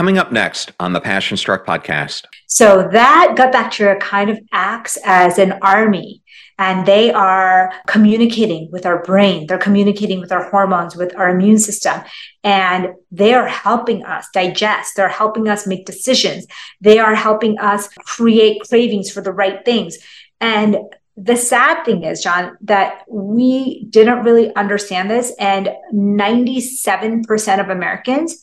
Coming up next on the Passion Struck podcast. So, that gut bacteria kind of acts as an army and they are communicating with our brain. They're communicating with our hormones, with our immune system, and they are helping us digest. They're helping us make decisions. They are helping us create cravings for the right things. And the sad thing is, John, that we didn't really understand this, and 97% of Americans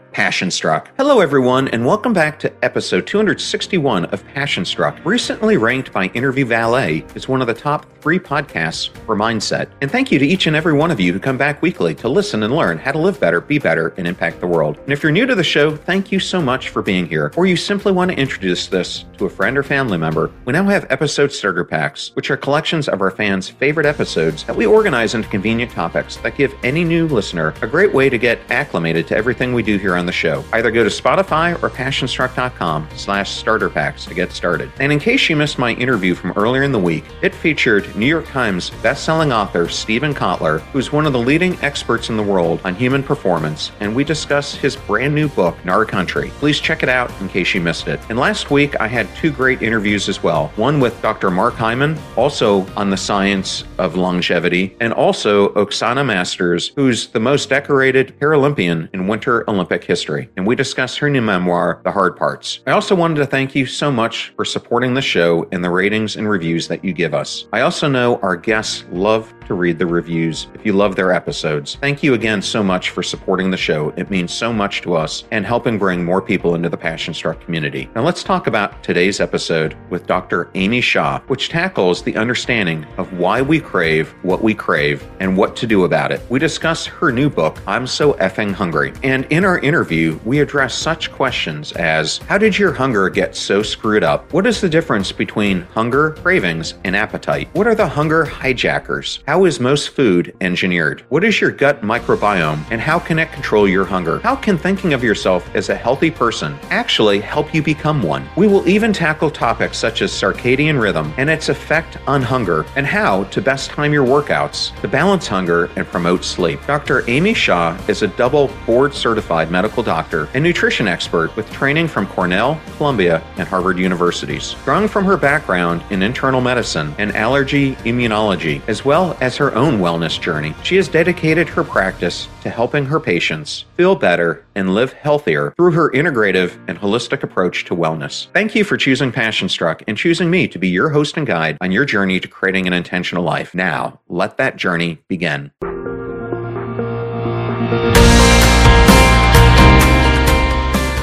Passion Struck. Hello, everyone, and welcome back to episode 261 of Passion Struck. Recently ranked by Interview Valet as one of the top three podcasts for mindset. And thank you to each and every one of you who come back weekly to listen and learn how to live better, be better, and impact the world. And if you're new to the show, thank you so much for being here. Or you simply want to introduce this to a friend or family member, we now have episode starter packs, which are collections of our fans' favorite episodes that we organize into convenient topics that give any new listener a great way to get acclimated to everything we do here on on the show. Either go to Spotify or passionstruck.com slash starter packs to get started. And in case you missed my interview from earlier in the week, it featured New York Times bestselling author Steven Kotler, who's one of the leading experts in the world on human performance, and we discuss his brand new book, Gnar Country. Please check it out in case you missed it. And last week, I had two great interviews as well. One with Dr. Mark Hyman, also on the science of longevity, and also Oksana Masters, who's the most decorated Paralympian in Winter Olympic history, and we discuss her new memoir, The Hard Parts. I also wanted to thank you so much for supporting the show and the ratings and reviews that you give us. I also know our guests love to read the reviews if you love their episodes. Thank you again so much for supporting the show. It means so much to us and helping bring more people into the Passion Struck community. Now let's talk about today's episode with Dr. Amy Shah, which tackles the understanding of why we crave what we crave and what to do about it. We discuss her new book, I'm So Effing Hungry. And in our interview, we address such questions as How did your hunger get so screwed up? What is the difference between hunger, cravings, and appetite? What are the hunger hijackers? How how is most food engineered? What is your gut microbiome and how can it control your hunger? How can thinking of yourself as a healthy person actually help you become one? We will even tackle topics such as circadian rhythm and its effect on hunger and how to best time your workouts to balance hunger and promote sleep. Dr. Amy Shah is a double board certified medical doctor and nutrition expert with training from Cornell, Columbia, and Harvard universities. Drawn from her background in internal medicine and allergy immunology, as well as her own wellness journey. She has dedicated her practice to helping her patients feel better and live healthier through her integrative and holistic approach to wellness. Thank you for choosing Passion Struck and choosing me to be your host and guide on your journey to creating an intentional life. Now, let that journey begin.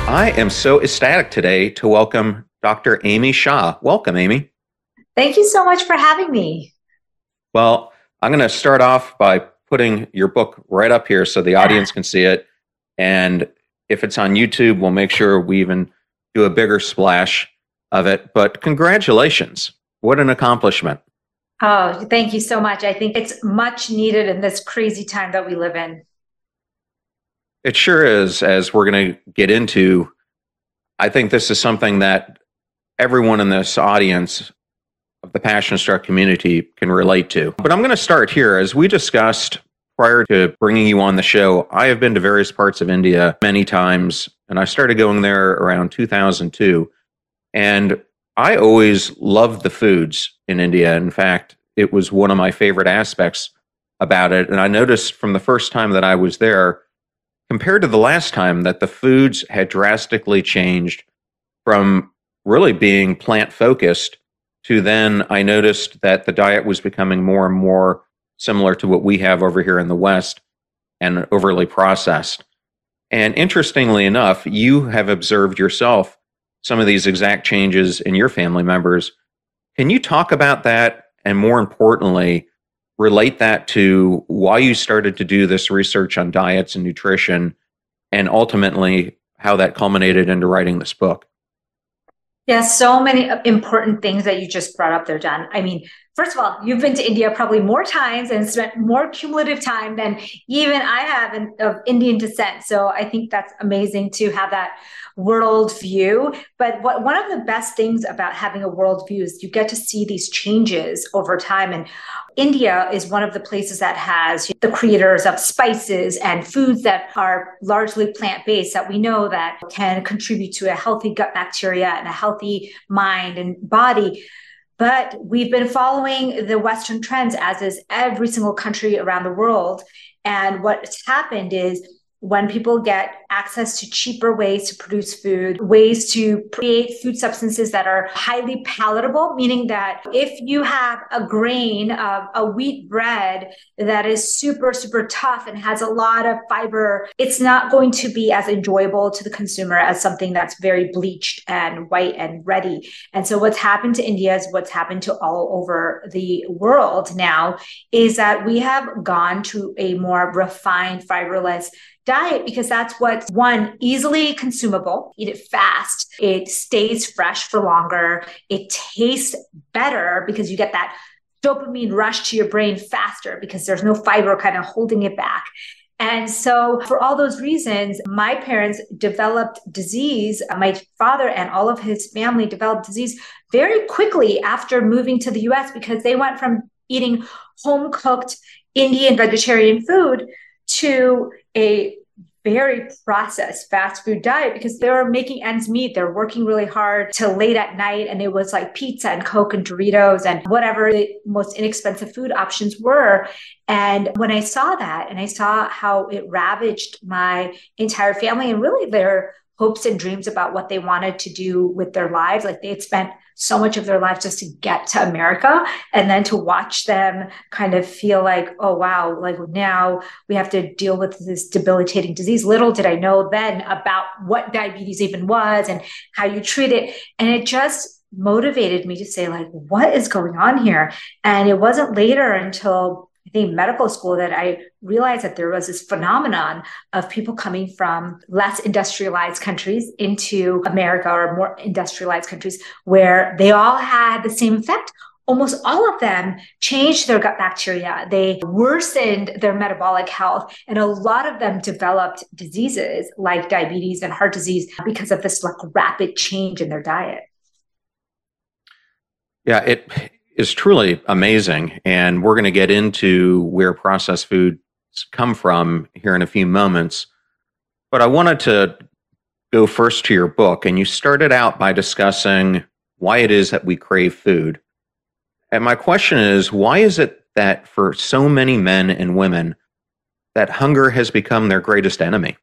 I am so ecstatic today to welcome Dr. Amy Shah. Welcome, Amy. Thank you so much for having me. Well, I'm going to start off by putting your book right up here so the audience can see it. And if it's on YouTube, we'll make sure we even do a bigger splash of it. But congratulations. What an accomplishment. Oh, thank you so much. I think it's much needed in this crazy time that we live in. It sure is, as we're going to get into. I think this is something that everyone in this audience of the Passion Struck community can relate to. But I'm going to start here. As we discussed prior to bringing you on the show, I have been to various parts of India many times, and I started going there around 2002. And I always loved the foods in India. In fact, it was one of my favorite aspects about it. And I noticed from the first time that I was there, compared to the last time, that the foods had drastically changed from really being plant focused to then I noticed that the diet was becoming more and more similar to what we have over here in the West and overly processed. And interestingly enough, you have observed yourself some of these exact changes in your family members. Can you talk about that? And more importantly, relate that to why you started to do this research on diets and nutrition, and ultimately how that culminated into writing this book? Yeah, so many uh, important things that you just brought up there, John. I mean, first of all, you've been to India probably more times and spent more cumulative time than even I have in, of Indian descent. So I think that's amazing to have that world view. But what, one of the best things about having a world view is you get to see these changes over time. And India is one of the places that has the creators of spices and foods that are largely plant based that we know that can contribute to a healthy gut bacteria and a healthy mind and body. But we've been following the Western trends, as is every single country around the world. And what's happened is when people get access to cheaper ways to produce food, ways to create food substances that are highly palatable, meaning that if you have a grain of a wheat bread that is super, super tough and has a lot of fiber, it's not going to be as enjoyable to the consumer as something that's very bleached and white and ready. And so what's happened to India is what's happened to all over the world now is that we have gone to a more refined, fiberless diet because that's what's one easily consumable eat it fast it stays fresh for longer it tastes better because you get that dopamine rush to your brain faster because there's no fiber kind of holding it back and so, for all those reasons, my parents developed disease. Uh, my father and all of his family developed disease very quickly after moving to the US because they went from eating home cooked Indian vegetarian food to a very processed fast food diet because they were making ends meet. They're working really hard till late at night. And it was like pizza and Coke and Doritos and whatever the most inexpensive food options were. And when I saw that and I saw how it ravaged my entire family and really their hopes and dreams about what they wanted to do with their lives, like they had spent so much of their lives just to get to America and then to watch them kind of feel like, oh, wow, like now we have to deal with this debilitating disease. Little did I know then about what diabetes even was and how you treat it. And it just motivated me to say, like, what is going on here? And it wasn't later until I think medical school that I realized that there was this phenomenon of people coming from less industrialized countries into America or more industrialized countries where they all had the same effect. Almost all of them changed their gut bacteria. They worsened their metabolic health. And a lot of them developed diseases like diabetes and heart disease because of this like rapid change in their diet. Yeah, it is truly amazing. And we're going to get into where processed foods come from here in a few moments. But I wanted to go first to your book. And you started out by discussing why it is that we crave food. And my question is why is it that for so many men and women, that hunger has become their greatest enemy?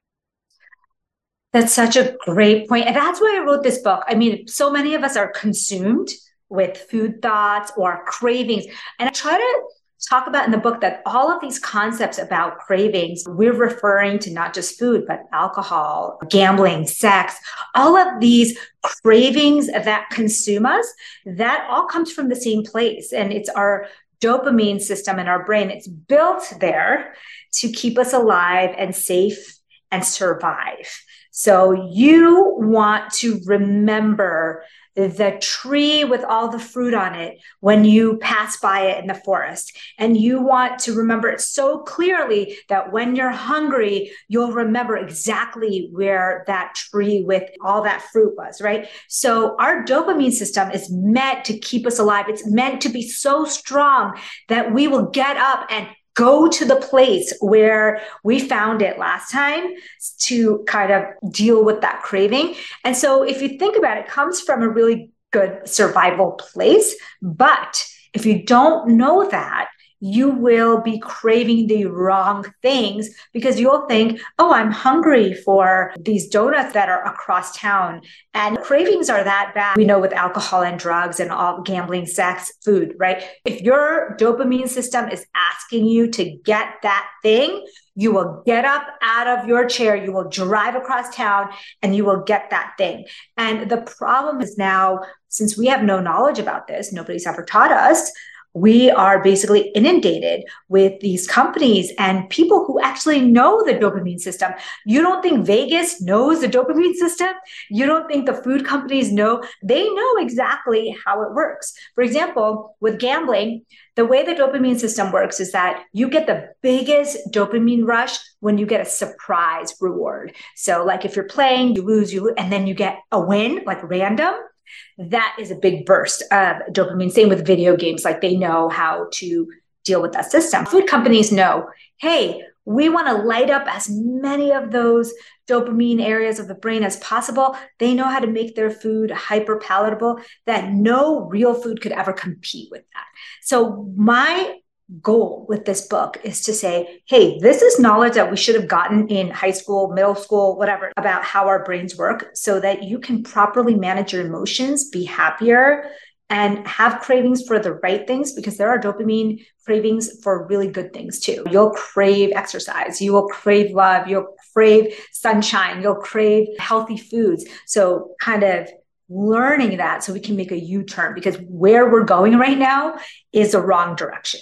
That's such a great point. And that's why I wrote this book. I mean, so many of us are consumed with food thoughts or cravings. And I try to talk about in the book that all of these concepts about cravings, we're referring to not just food, but alcohol, gambling, sex, all of these cravings that consume us, that all comes from the same place. And it's our dopamine system in our brain. It's built there to keep us alive and safe and survive. So you want to remember the tree with all the fruit on it when you pass by it in the forest. And you want to remember it so clearly that when you're hungry, you'll remember exactly where that tree with all that fruit was, right? So our dopamine system is meant to keep us alive. It's meant to be so strong that we will get up and go to the place where we found it last time to kind of deal with that craving. And so if you think about it, it comes from a really good survival place. But if you don't know that, you will be craving the wrong things because you'll think, oh, I'm hungry for these donuts that are across town. And cravings are that bad. We know with alcohol and drugs and all gambling, sex, food, right? If your dopamine system is asking you to get that thing, you will get up out of your chair, you will drive across town, and you will get that thing. And the problem is now, since we have no knowledge about this, nobody's ever taught us we are basically inundated with these companies and people who actually know the dopamine system. You don't think Vegas knows the dopamine system? You don't think the food companies know? They know exactly how it works. For example, with gambling, the way the dopamine system works is that you get the biggest dopamine rush when you get a surprise reward. So, like if you're playing, you lose, you lose, and then you get a win, like random that is a big burst of dopamine. Same with video games, like they know how to deal with that system. Food companies know, hey, we want to light up as many of those dopamine areas of the brain as possible. They know how to make their food hyper palatable that no real food could ever compete with that. So, my goal with this book is to say, hey, this is knowledge that we should have gotten in high school, middle school, whatever, about how our brains work so that you can properly manage your emotions, be happier, and have cravings for the right things because there are dopamine cravings for really good things too. You'll crave exercise, you will crave love, you'll crave sunshine, you'll crave healthy foods. So, kind of learning that so we can make a U turn because where we're going right now is the wrong direction.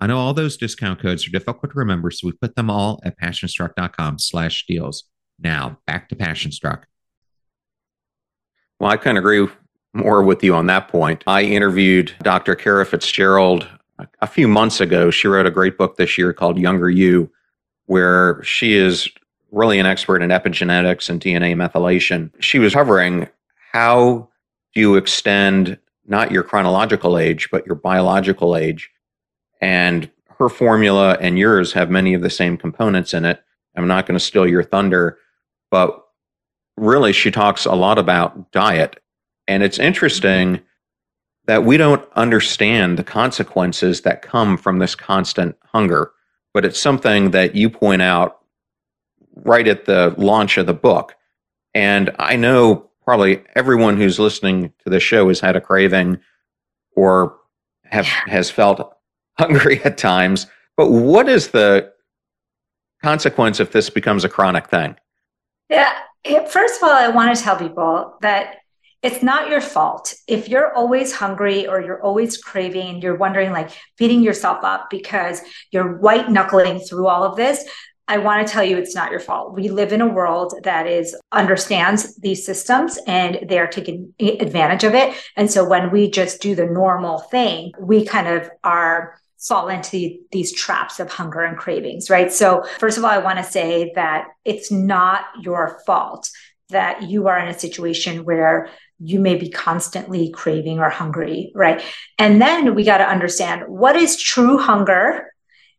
I know all those discount codes are difficult to remember, so we put them all at passionstruck.com slash deals. Now, back to Passionstruck. Well, I of agree more with you on that point. I interviewed Dr. Kara Fitzgerald a few months ago. She wrote a great book this year called Younger You, where she is really an expert in epigenetics and DNA methylation. She was covering how do you extend not your chronological age, but your biological age and her formula and yours have many of the same components in it. I'm not going to steal your thunder, but really, she talks a lot about diet. And it's interesting that we don't understand the consequences that come from this constant hunger, but it's something that you point out right at the launch of the book. And I know probably everyone who's listening to the show has had a craving or have has felt hungry at times. But what is the consequence if this becomes a chronic thing? Yeah. First of all, I want to tell people that it's not your fault. If you're always hungry or you're always craving, you're wondering, like beating yourself up because you're white knuckling through all of this. I want to tell you it's not your fault. We live in a world that is understands these systems and they're taking advantage of it. And so when we just do the normal thing, we kind of are fall into these traps of hunger and cravings, right? So, first of all, I want to say that it's not your fault that you are in a situation where you may be constantly craving or hungry, right? And then we got to understand what is true hunger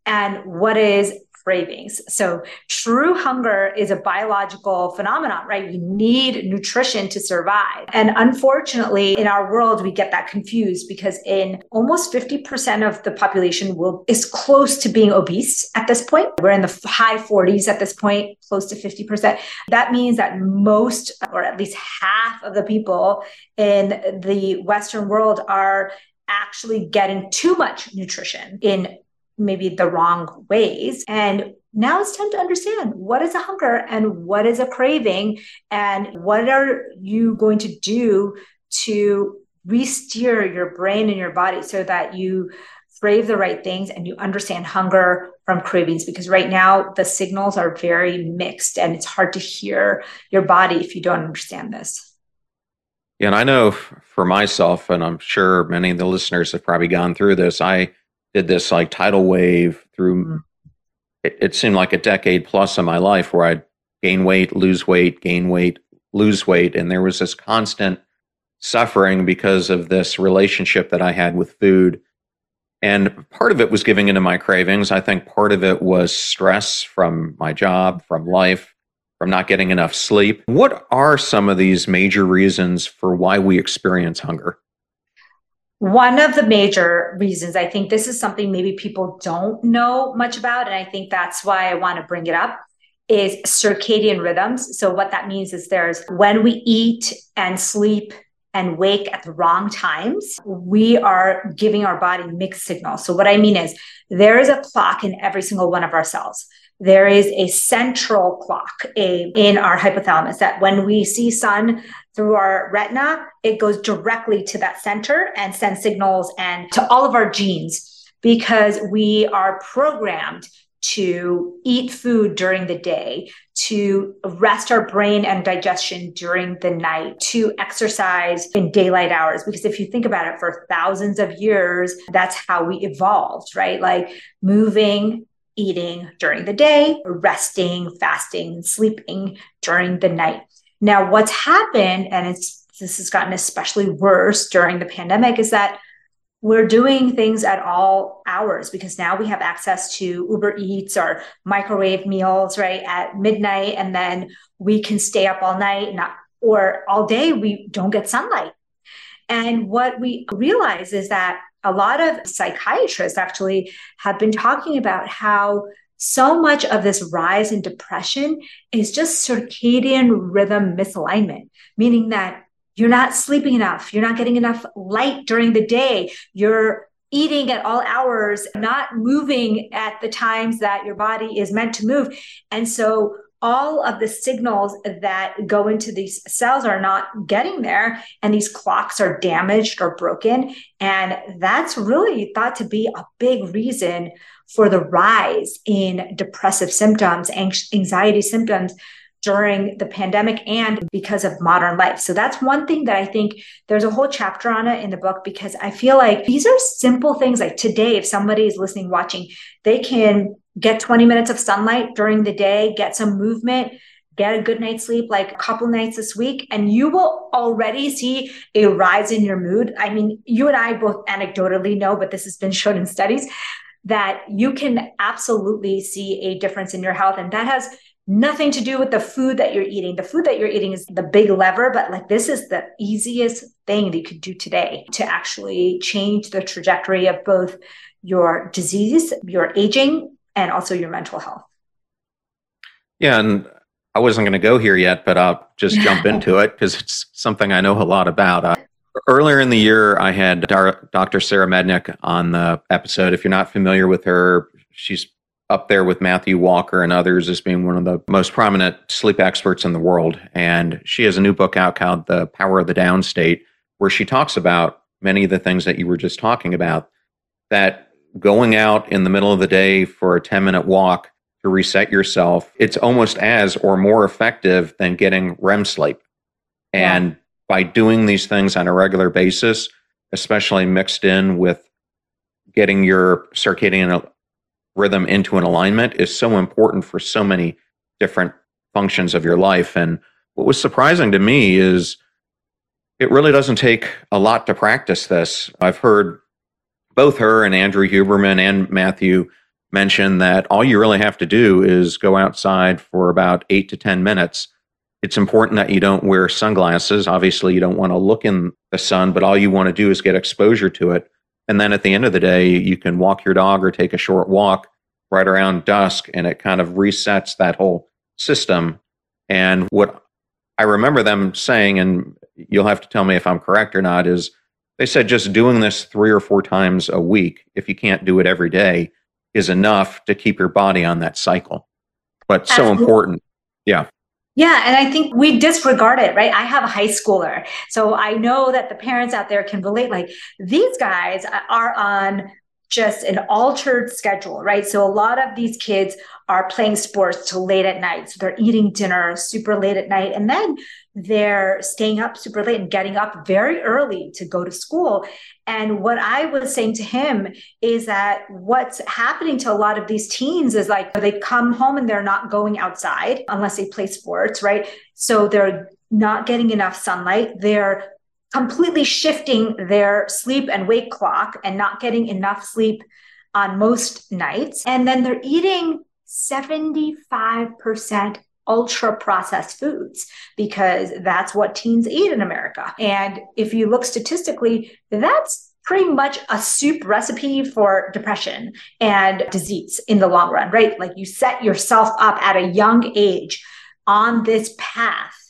and what is cravings. So true hunger is a biological phenomenon, right? You need nutrition to survive. And unfortunately, in our world, we get that confused because in almost 50% of the population will is close to being obese at this point. We're in the high 40s at this point, close to 50%. That means that most or at least half of the people in the western world are actually getting too much nutrition in maybe the wrong ways. And now it's time to understand what is a hunger and what is a craving and what are you going to do to re-steer your brain and your body so that you crave the right things and you understand hunger from cravings because right now the signals are very mixed and it's hard to hear your body if you don't understand this. Yeah, and I know for myself, and I'm sure many of the listeners have probably gone through this. I did this like tidal wave through mm. it, it, seemed like a decade plus of my life where I'd gain weight, lose weight, gain weight, lose weight. And there was this constant suffering because of this relationship that I had with food. And part of it was giving into my cravings. I think part of it was stress from my job, from life, from not getting enough sleep. What are some of these major reasons for why we experience hunger? One of the major reasons, I think this is something maybe people don't know much about, and I think that's why I want to bring it up, is circadian rhythms. So, what that means is there's when we eat and sleep and wake at the wrong times, we are giving our body mixed signals. So, what I mean is there is a clock in every single one of our cells there is a central clock a, in our hypothalamus that when we see sun through our retina, it goes directly to that center and sends signals and to all of our genes because we are programmed to eat food during the day, to rest our brain and digestion during the night, to exercise in daylight hours. Because if you think about it, for thousands of years, that's how we evolved, right? Like moving, eating during the day, resting, fasting, and sleeping during the night. Now, what's happened, and it's this has gotten especially worse during the pandemic, is that we're doing things at all hours because now we have access to Uber Eats or microwave meals right at midnight, and then we can stay up all night, not or all day. We don't get sunlight. And what we realize is that a lot of psychiatrists actually have been talking about how so much of this rise in depression is just circadian rhythm misalignment, meaning that you're not sleeping enough, you're not getting enough light during the day, you're eating at all hours, not moving at the times that your body is meant to move. And so all of the signals that go into these cells are not getting there and these clocks are damaged or broken. And that's really thought to be a big reason for the rise in depressive symptoms anxiety symptoms during the pandemic and because of modern life. So that's one thing that I think there's a whole chapter on it in the book because I feel like these are simple things like today if somebody is listening watching they can get 20 minutes of sunlight during the day, get some movement, get a good night's sleep, like a couple nights this week, and you will already see a rise in your mood. I mean, you and I both anecdotally know, but this has been shown in studies that you can absolutely see a difference in your health. And that has nothing to do with the food that you're eating. The food that you're eating is the big lever, but like this is the easiest thing that you could do today to actually change the trajectory of both your disease, your aging, and also your mental health. Yeah, and I wasn't going to go here yet, but I'll just jump into it because it's something I know a lot about. Uh, earlier in the year, I had Dr. Sara Mednick on the episode. If you're not familiar with her, she's up there with Matthew Walker and others as being one of the most prominent sleep experts in the world. And she has a new book out called The Power of the Downstate, where she talks about many of the things that you were just talking about that going out in the middle of the day for a 10 minute walk to reset yourself, it's almost as or more effective than getting REM sleep. And yeah. by doing these things on a regular basis, especially mixed in with getting your circadian rhythm into an alignment, is so important for so many different functions of your life. And what was surprising to me is it really doesn't take a lot to practice this. I've heard both her and Andrew Huberman and Matthew mention that all you really have to do is go outside for about eight to 10 minutes. It's important that you don't wear sunglasses. Obviously, you don't want to look in the sun, but all you want to do is get exposure to it. And then at the end of the day, you can walk your dog or take a short walk right around dusk, and it kind of resets that whole system. And what I remember them saying, and you'll have to tell me if I'm correct or not, is they said just doing this three or four times a week, if you can't do it every day, is enough to keep your body on that cycle. But so Absolutely. important. Yeah. Yeah, and I think we disregard it, right? I have a high schooler. So I know that the parents out there can relate. Like these guys are on just an altered schedule, right? So a lot of these kids are playing sports till late at night. So they're eating dinner super late at night. And then they're staying up super late and getting up very early to go to school. And what I was saying to him is that what's happening to a lot of these teens is like they come home and they're not going outside unless they play sports, right? So they're not getting enough sunlight. They're completely shifting their sleep and wake clock and not getting enough sleep on most nights. And then they're eating 75% ultra processed foods because that's what teens eat in America. And if you look statistically, that's pretty much a soup recipe for depression and disease in the long run, right? Like you set yourself up at a young age on this path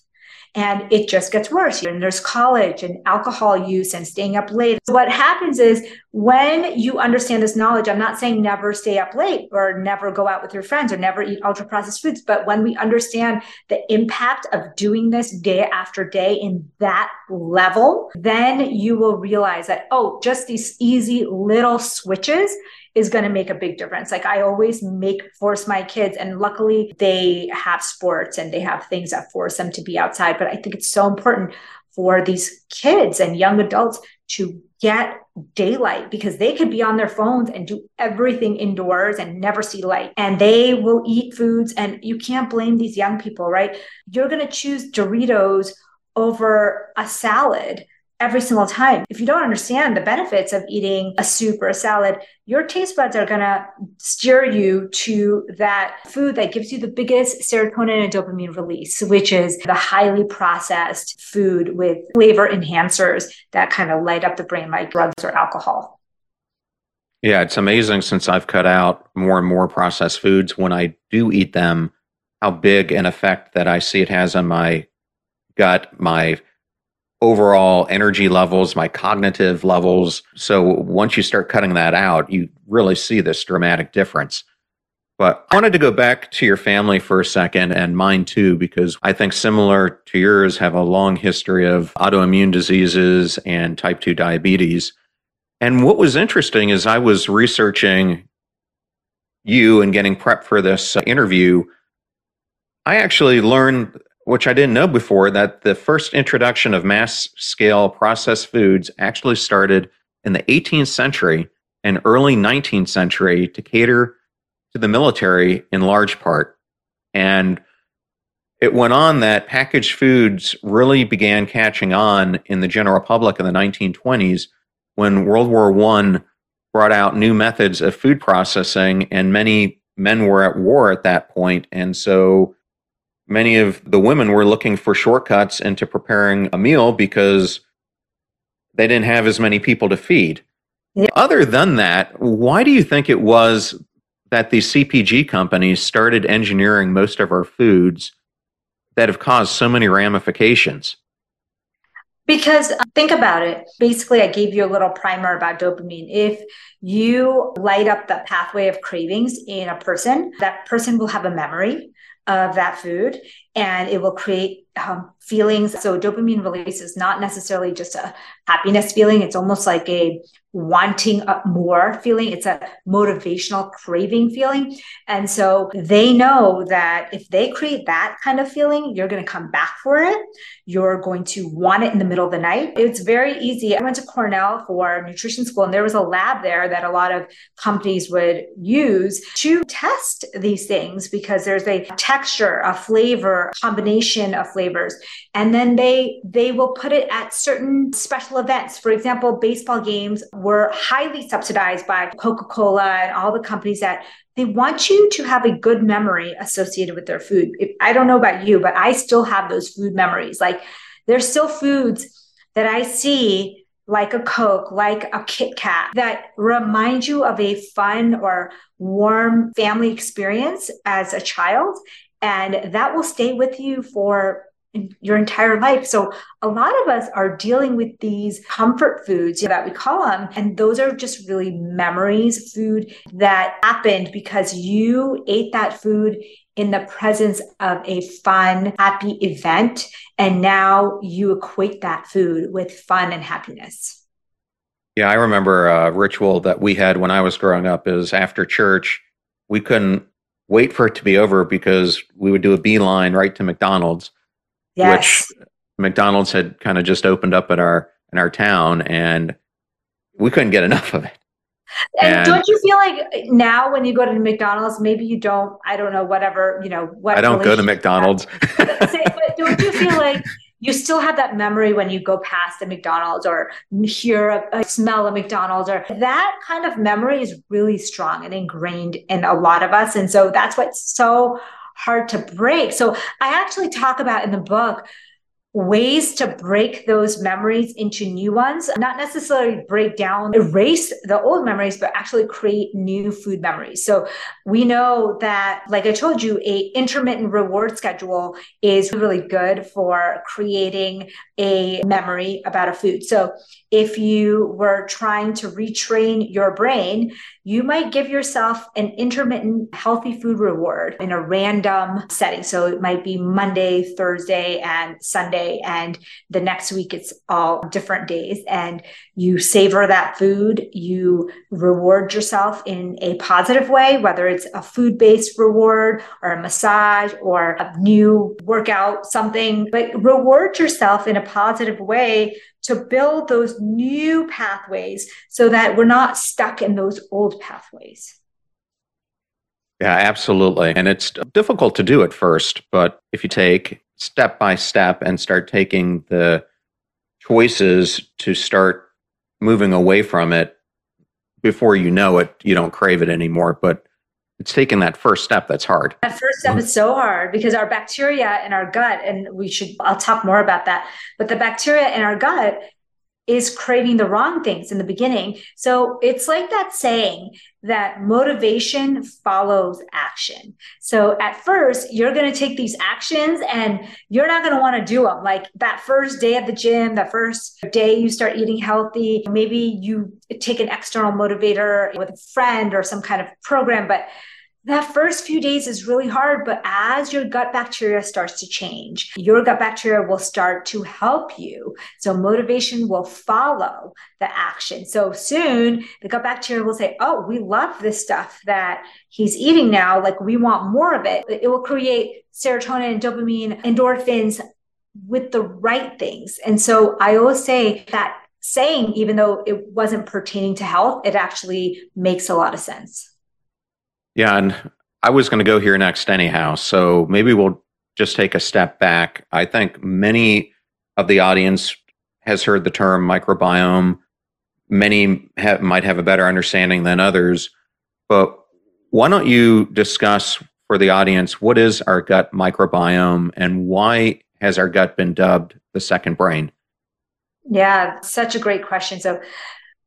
and it just gets worse. And there's college and alcohol use and staying up late. What happens is when you understand this knowledge, I'm not saying never stay up late or never go out with your friends or never eat ultra processed foods, but when we understand the impact of doing this day after day in that level, then you will realize that, oh, just these easy little switches is going to make a big difference. Like I always make force my kids, and luckily they have sports and they have things that force them to be outside. But I think it's so important for these kids and young adults to get daylight because they could be on their phones and do everything indoors and never see light. And they will eat foods, and you can't blame these young people, right? You're going to choose Doritos over a salad every single time. If you don't understand the benefits of eating a soup or a salad, your taste buds are going to steer you to that food that gives you the biggest serotonin and dopamine release, which is the highly processed food with flavor enhancers that kind of light up the brain like drugs or alcohol. Yeah, it's amazing since I've cut out more and more processed foods when I do eat them, how big an effect that I see it has on my gut, my overall energy levels, my cognitive levels. So once you start cutting that out, you really see this dramatic difference. But I wanted to go back to your family for a second and mine too, because I think similar to yours have a long history of autoimmune diseases and type 2 diabetes. And what was interesting is I was researching you and getting prep for this uh, interview. I actually learned which I didn't know before, that the first introduction of mass scale processed foods actually started in the 18th century and early 19th century to cater to the military in large part. And it went on that packaged foods really began catching on in the general public in the 1920s when World War I brought out new methods of food processing, and many men were at war at that point. And so many of the women were looking for shortcuts into preparing a meal because they didn't have as many people to feed. Yeah. Other than that, why do you think it was that these CPG companies started engineering most of our foods that have caused so many ramifications? Because uh, think about it. Basically, I gave you a little primer about dopamine. If you light up the pathway of cravings in a person, that person will have a memory of that food and it will create um, feelings. So, dopamine release is not necessarily just a happiness feeling, it's almost like a wanting more feeling. It's a motivational craving feeling. And so they know that if they create that kind of feeling, you're going to come back for it. You're going to want it in the middle of the night. It's very easy. I went to Cornell for nutrition school, and there was a lab there that a lot of companies would use to test these things because there's a texture, a flavor, combination of flavors. And then they they will put it at certain special events. For example, baseball games were highly subsidized by Coca Cola and all the companies that they want you to have a good memory associated with their food. If, I don't know about you, but I still have those food memories. Like there's still foods that I see like a Coke, like a Kit Kat that remind you of a fun or warm family experience as a child. And that will stay with you for your entire life. So a lot of us are dealing with these comfort foods that we call them. And those are just really memories, food that happened because you ate that food in the presence of a fun, happy event. And now you equate that food with fun and happiness. Yeah, I remember a ritual that we had when I was growing up is after church, we couldn't wait for it to be over because we would do a beeline right to McDonald's yes. which McDonald's had kind of just opened up at our in our town, and we couldn't get enough of it. And, and, don't you feel like eh, now when you go to McDonald's, maybe you don't, I don't know, whatever, you know, what I don't go to McDonald's. but, but don't you feel like you still have that memory when you go past the McDonald's or hear a, a smell of McDonald's or that kind of memory is really strong and ingrained in a lot of us. And so that's what's so hard to break. So I actually talk about in the book ways to break those memories into new ones, not necessarily break down, erase the old memories, but actually create new food memories. So we know that, like I told you, a intermittent reward schedule is really good for creating a memory about a food. So if you were trying to retrain your brain, you might give yourself an intermittent healthy food reward in a random setting. So it might be Monday, Thursday, and Sunday. And the next week it's all different days. And you savor that food, you reward yourself in a positive way, whether it's a food based reward or a massage or a new workout, something, but reward yourself in a positive way to build those new pathways so that we're not stuck in those old pathways. Yeah, absolutely. And it's difficult to do at first, but if you take step by step and start taking the choices to start moving away from it before you know it, you don't crave it anymore. But it's taking that first step that's hard. That first step mm-hmm. is so hard because our bacteria in our gut, and we should, I'll talk more about that, but the bacteria in our gut is craving the wrong things in the beginning. So it's like that saying that motivation follows action. So at first, you're going to take these actions and you're not going to want to do them. Like that first day at the gym, that first day you start eating healthy, maybe you take an external motivator with a friend or some kind of program, but that first few days is really hard, but as your gut bacteria starts to change, your gut bacteria will start to help you. So motivation will follow the action. So soon the gut bacteria will say, Oh, we love this stuff that he's eating now. Like we want more of it. It will create serotonin, dopamine, endorphins with the right things. And so I always say that saying, even though it wasn't pertaining to health, it actually makes a lot of sense. Yeah, and I was going to go here next anyhow. So maybe we'll just take a step back. I think many of the audience has heard the term microbiome. Many might have a better understanding than others. But why don't you discuss for the audience what is our gut microbiome and why has our gut been dubbed the second brain? Yeah, such a great question. So,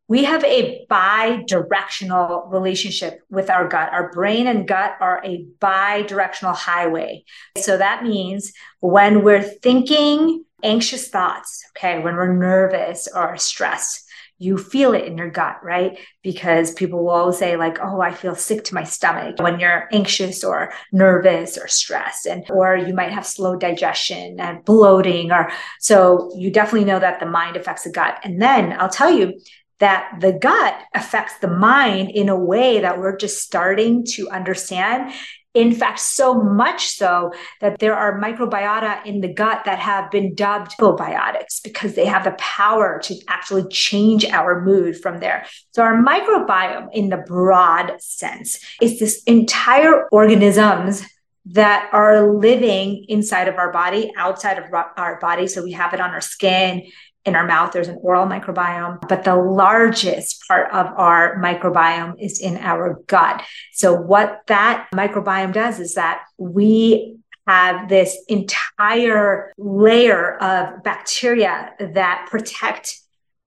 we have a bi-directional relationship with our gut. Our brain and gut are a bi-directional highway. So that means when we're thinking anxious thoughts, okay, when we're nervous or stressed, you feel it in your gut, right? Because people will always say, like, oh, I feel sick to my stomach when you're anxious or nervous or stressed. And or you might have slow digestion and bloating, or so you definitely know that the mind affects the gut. And then I'll tell you, that the gut affects the mind in a way that we're just starting to understand. In fact, so much so that there are microbiota in the gut that have been dubbed probiotics because they have the power to actually change our mood from there. So, our microbiome, in the broad sense, is this entire organisms that are living inside of our body, outside of our body. So we have it on our skin, in our mouth, there's an oral microbiome, but the largest part of our microbiome is in our gut. So, what that microbiome does is that we have this entire layer of bacteria that protect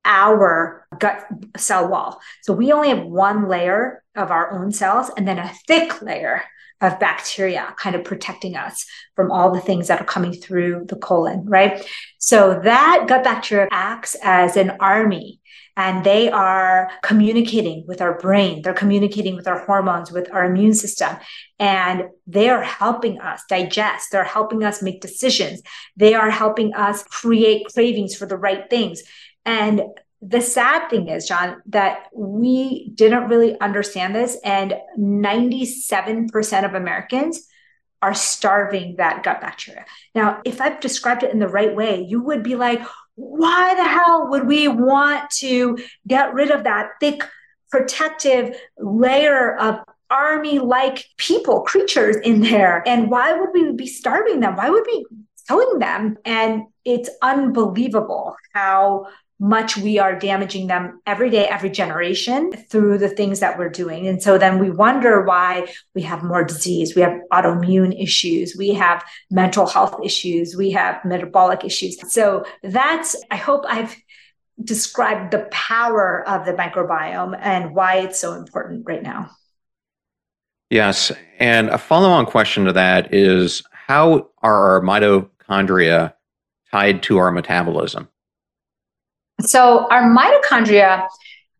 our gut cell wall. So we only have one layer of our own cells and then a thick layer of bacteria kind of protecting us from all the things that are coming through the colon, right? So that gut bacteria acts as an army and they are communicating with our brain. They're communicating with our hormones, with our immune system, and they are helping us digest. They're helping us make decisions. They are helping us create cravings for the right things. And the sad thing is, John, that we didn't really understand this, and 97% of Americans are starving that gut bacteria. Now, if I've described it in the right way, you would be like, why the hell would we want to get rid of that thick protective layer of army like people, creatures in there? And why would we be starving them? Why would we killing them? And it's unbelievable how much we are damaging them every day, every generation through the things that we're doing. And so then we wonder why we have more disease, we have autoimmune issues, we have mental health issues, we have metabolic issues. So that's, I hope I've described the power of the microbiome and why it's so important right now. Yes. And a follow on question to that is how are our mitochondria tied to our metabolism? So our mitochondria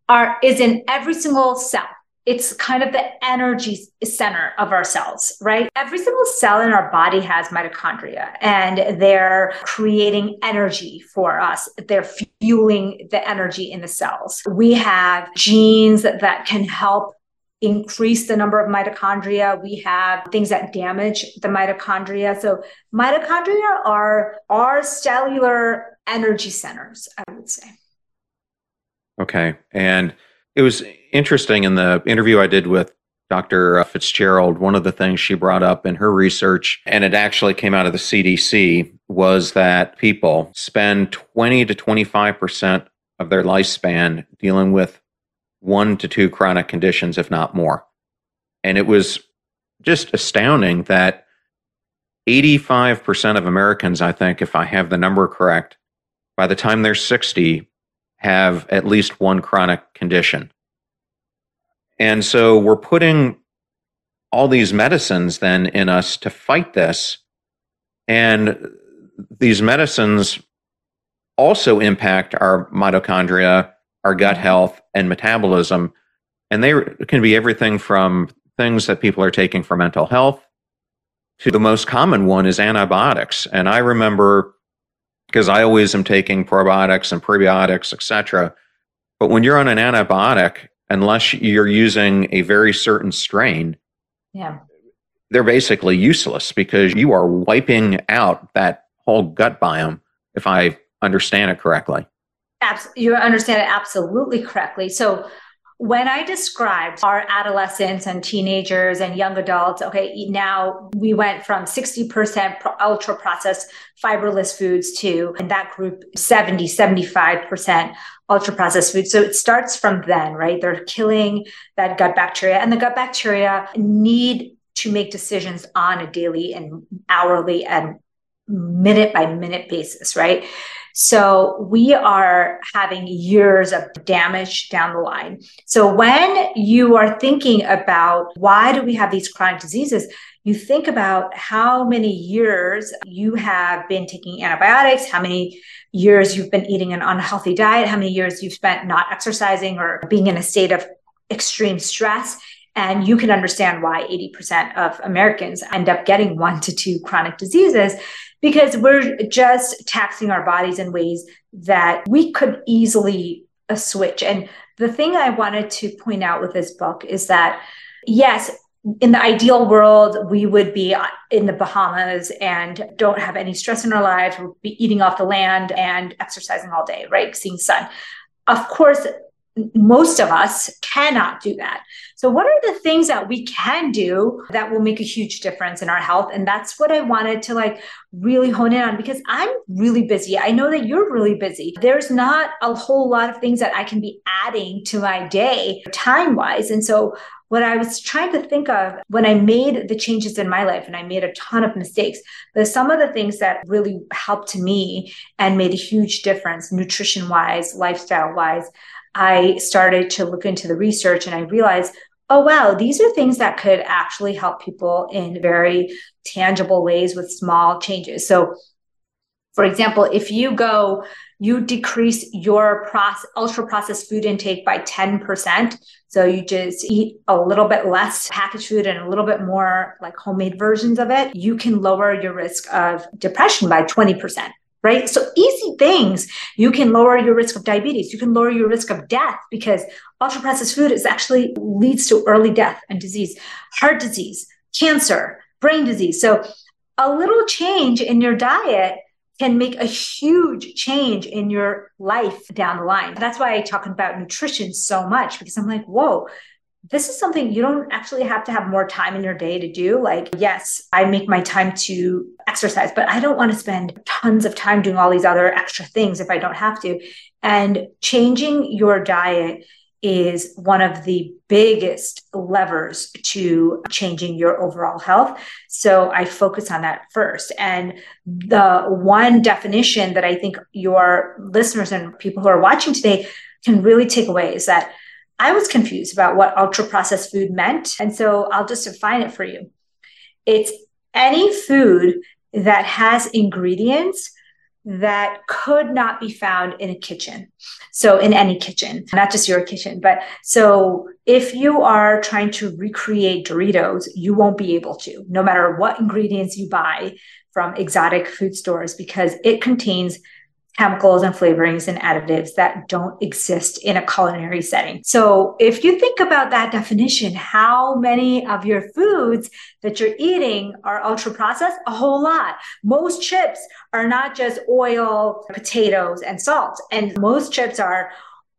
are is in every single cell. It's kind of the energy center of our cells, right? Every single cell in our body has mitochondria and they're creating energy for us. They're fueling the energy in the cells. We have genes that, can help increase the number of mitochondria. We have things that damage the mitochondria. So mitochondria are our cellular energy centers, I would say. Okay. And it was interesting in the interview I did with Dr. Fitzgerald, one of the things she brought up in her research, and it actually came out of the CDC, was that people spend 20 to 25% of their lifespan dealing with one to two chronic conditions, if not more. And it was just astounding that 85% of Americans, I think, if I have the number correct, by the time they're 60, have at least one chronic condition. And so we're putting all these medicines then in us to fight this. And these medicines also impact our mitochondria, our gut health, and metabolism. And they can be everything from things that people are taking for mental health to the most common one is antibiotics. And I remember because I always am taking probiotics and prebiotics, etc. But when you're on an antibiotic, unless you're using a very certain strain, yeah, they're basically useless because you are wiping out that whole gut biome. If I understand it correctly, You understand it absolutely correctly. So when I described our adolescents and teenagers and young adults, okay, now we went from 60% ultra processed fiberless foods to, in that group, 70, 75% ultra processed foods. So it starts from then, right? They're killing that gut bacteria, and the gut bacteria need to make decisions on a daily and hourly and minute by minute basis, right? So we are having years of damage down the line. So when you are thinking about why do we have these chronic diseases, you think about how many years you have been taking antibiotics, how many years you've been eating an unhealthy diet, how many years you've spent not exercising or being in a state of extreme stress. And you can understand why 80% of Americans end up getting one to two chronic diseases because we're just taxing our bodies in ways that we could easily uh, switch. And the thing I wanted to point out with this book is that, yes, in the ideal world, we would be uh, in the Bahamas and don't have any stress in our lives. We'll be eating off the land and exercising all day, right? Seeing sun. Of course, most of us cannot do that. So, what are the things that we can do that will make a huge difference in our health? And that's what I wanted to like really hone in on because I'm really busy. I know that you're really busy. There's not a whole lot of things that I can be adding to my day time wise. And so, what I was trying to think of when I made the changes in my life, and I made a ton of mistakes, but some of the things that really helped me and made a huge difference, nutrition wise, lifestyle wise, I started to look into the research and I realized, oh, wow, these are things that could actually help people in very tangible ways with small changes. So, for example, if you go, you decrease your process, ultra processed food intake by 10%. So you just eat a little bit less packaged food and a little bit more like homemade versions of it. You can lower your risk of depression by 20% right? So easy things. You can lower your risk of diabetes. You can lower your risk of death because ultra processed food is actually leads to early death and disease, heart disease, cancer, brain disease. So a little change in your diet can make a huge change in your life down the line. That's why I talk about nutrition so much because I'm like, whoa, this is something you don't actually have to have more time in your day to do. Like, yes, I make my time to exercise, but I don't want to spend tons of time doing all these other extra things if I don't have to. And changing your diet is one of the biggest levers to changing your overall health. So I focus on that first. And the one definition that I think your listeners and people who are watching today can really take away is that I was confused about what ultra processed food meant. And so I'll just define it for you. It's any food that has ingredients that could not be found in a kitchen. So, in any kitchen, not just your kitchen, but so if you are trying to recreate Doritos, you won't be able to, no matter what ingredients you buy from exotic food stores, because it contains chemicals and flavorings and additives that don't exist in a culinary setting. So, if you think about that definition, how many of your foods that you're eating are ultra processed? A whole lot. Most chips are not just oil, potatoes, and salt. And most chips are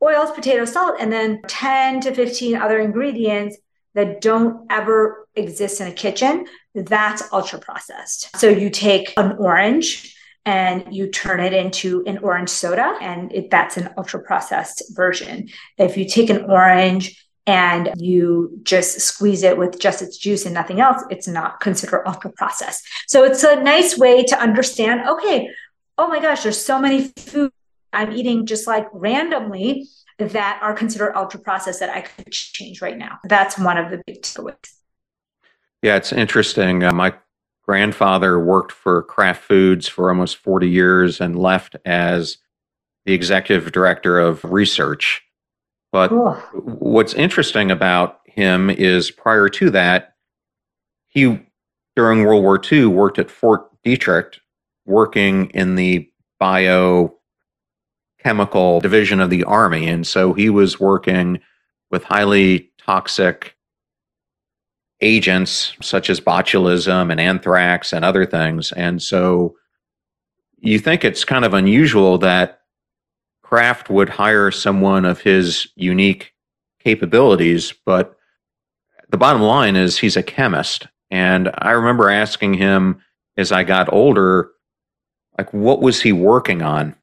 oils, potatoes, salt, and then 10 to 15 other ingredients that don't ever exist in a kitchen. That's ultra processed. So, you take an orange and you turn it into an orange soda, and it, that's an ultra processed version. If you take an orange and you just squeeze it with just its juice and nothing else, it's not considered ultra processed. So it's a nice way to understand okay, oh my gosh, there's so many food I'm eating just like randomly that are considered ultra processed that I could change right now. That's one of the big takeaways. Yeah, it's interesting. Uh, my grandfather worked for Kraft Foods for almost 40 years and left as the executive director of research. But cool. what's interesting about him is prior to that, he, during World War II, worked at Fort Detrick, working in the biochemical division of the Army. And so he was working with highly toxic agents such as botulism and anthrax and other things. And so you think it's kind of unusual that Kraft would hire someone of his unique capabilities, but the bottom line is he's a chemist. And I remember asking him as I got older, like, what was he working on?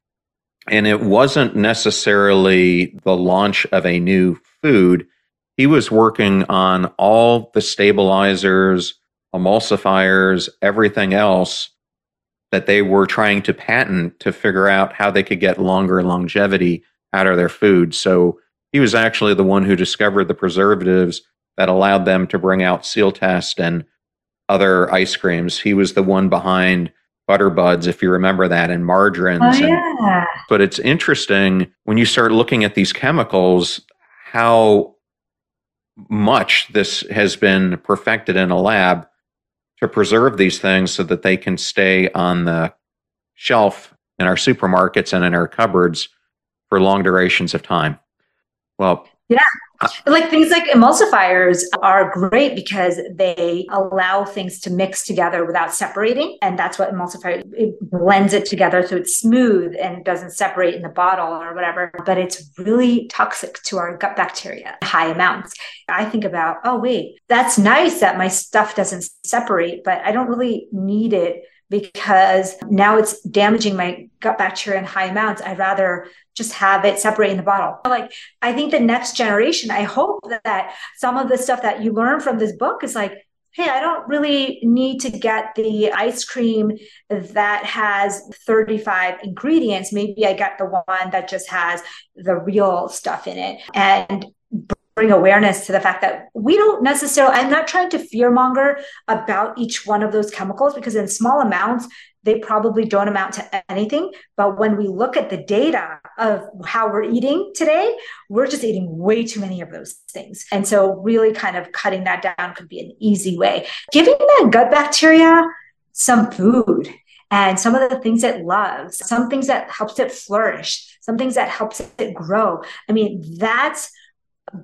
And it wasn't necessarily the launch of a new food he was working on all the stabilizers, emulsifiers, everything else that they were trying to patent to figure out how they could get longer longevity out of their food. So he was actually the one who discovered the preservatives that allowed them to bring out Sealtest and other ice creams. He was the one behind Butterbuds, if you remember that, and margarines. Oh, yeah. And, but it's interesting when you start looking at these chemicals, how much this has been perfected in a lab to preserve these things so that they can stay on the shelf in our supermarkets and in our cupboards for long durations of time. Well, yeah. Like things like emulsifiers are great because they allow things to mix together without separating. And that's what emulsifier, it blends it together so it's smooth and doesn't separate in the bottle or whatever. But it's really toxic to our gut bacteria, high amounts. I think about, oh, wait, that's nice that my stuff doesn't separate, but I don't really need it because now it's damaging my gut bacteria in high amounts. I'd rather just have it separate in the bottle. Like, I think the next generation, I hope that some of the stuff that you learn from this book is like, hey, I don't really need to get the ice cream that has 35 ingredients. Maybe I get the one that just has the real stuff in it. And bring awareness to the fact that we don't necessarily, I'm not trying to fearmonger about each one of those chemicals because in small amounts, they probably don't amount to anything. But when we look at the data of how we're eating today, we're just eating way too many of those things. And so, really kind of cutting that down could be an easy way. Giving that gut bacteria some food and some of the things it loves, some things that helps it flourish, some things that helps it grow. I mean, that's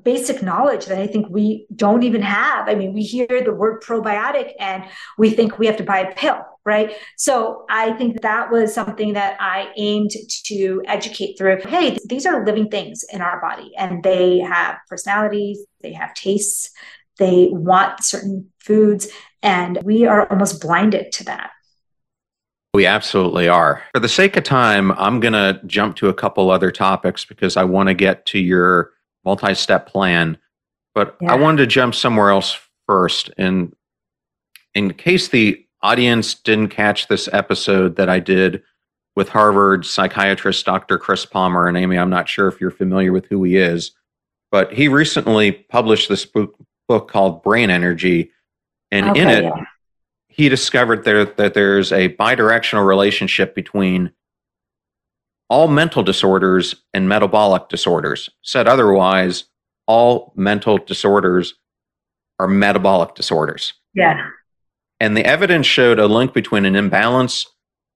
basic knowledge that I think we don't even have. I mean, we hear the word probiotic and we think we have to buy a pill, right? So I think that was something that I aimed to educate through. Hey, these are living things in our body and they have personalities, they have tastes, they want certain foods, and we are almost blinded to that. We absolutely are. For the sake of time, I'm going to jump to a couple other topics because I want to get to your multi-step plan. But yeah. I wanted to jump somewhere else first. And in case the audience didn't catch this episode that I did with Harvard psychiatrist Dr. Chris Palmer, and Amy, I'm not sure if you're familiar with who he is, but he recently published this book, book called Brain Energy. And okay, in it, yeah. he discovered there, that there's a bidirectional relationship between all mental disorders and metabolic disorders. Said otherwise, all mental disorders are metabolic disorders. Yeah. And the evidence showed a link between an imbalance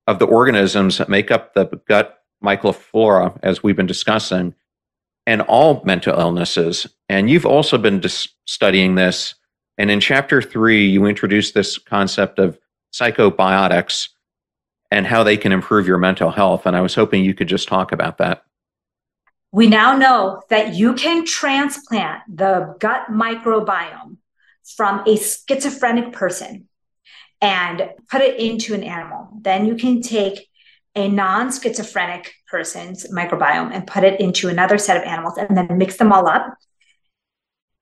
of the organisms that make up the gut microflora, as we've been discussing, and all mental illnesses. And you've also been dis- studying this. And in chapter three, you introduced this concept of psychobiotics, and how they can improve your mental health. And I was hoping you could just talk about that. We now know that you can transplant the gut microbiome from a schizophrenic person and put it into an animal. Then you can take a non schizophrenic person's microbiome and put it into another set of animals and then mix them all up.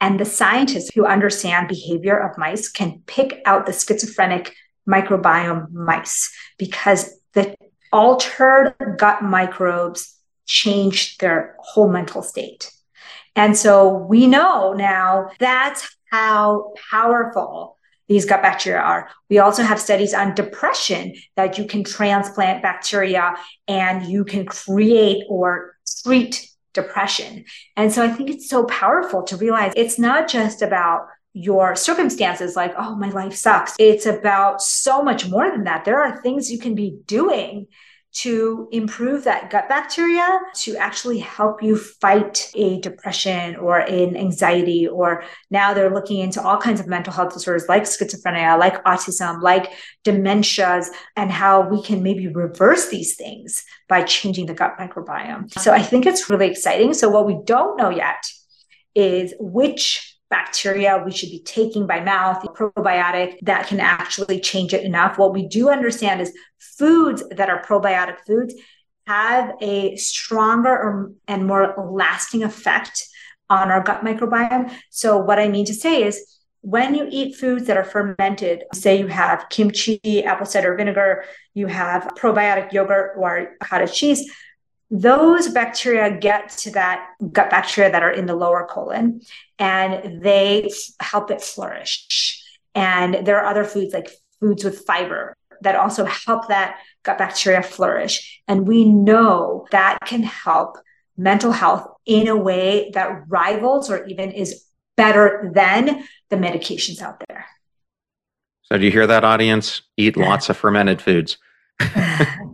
And the scientists who understand behavior of mice can pick out the schizophrenic microbiome mice because the altered gut microbes change their whole mental state. And so we know now that's how powerful these gut bacteria are. We also have studies on depression that you can transplant bacteria and you can create or treat depression. And so I think it's so powerful to realize it's not just about your circumstances like oh my life sucks. It's about so much more than that. There are things you can be doing to improve that gut bacteria to actually help you fight a depression or an anxiety or now they're looking into all kinds of mental health disorders like schizophrenia like autism like dementias and how we can maybe reverse these things by changing the gut microbiome. So i think it's really exciting. So what we don't know yet is which bacteria we should be taking by mouth, probiotic that can actually change it enough. What we do understand is foods that are probiotic foods have a stronger and more lasting effect on our gut microbiome. So, what I mean to say is, when you eat foods that are fermented, say you have kimchi, apple cider vinegar, you have probiotic yogurt or cottage cheese, those bacteria get to that gut bacteria that are in the lower colon and they help it flourish. And there are other foods like foods with fiber that also help that gut bacteria flourish. And we know that can help mental health in a way that rivals or even is better than the medications out there. So, do you hear that, audience? Eat lots of fermented foods.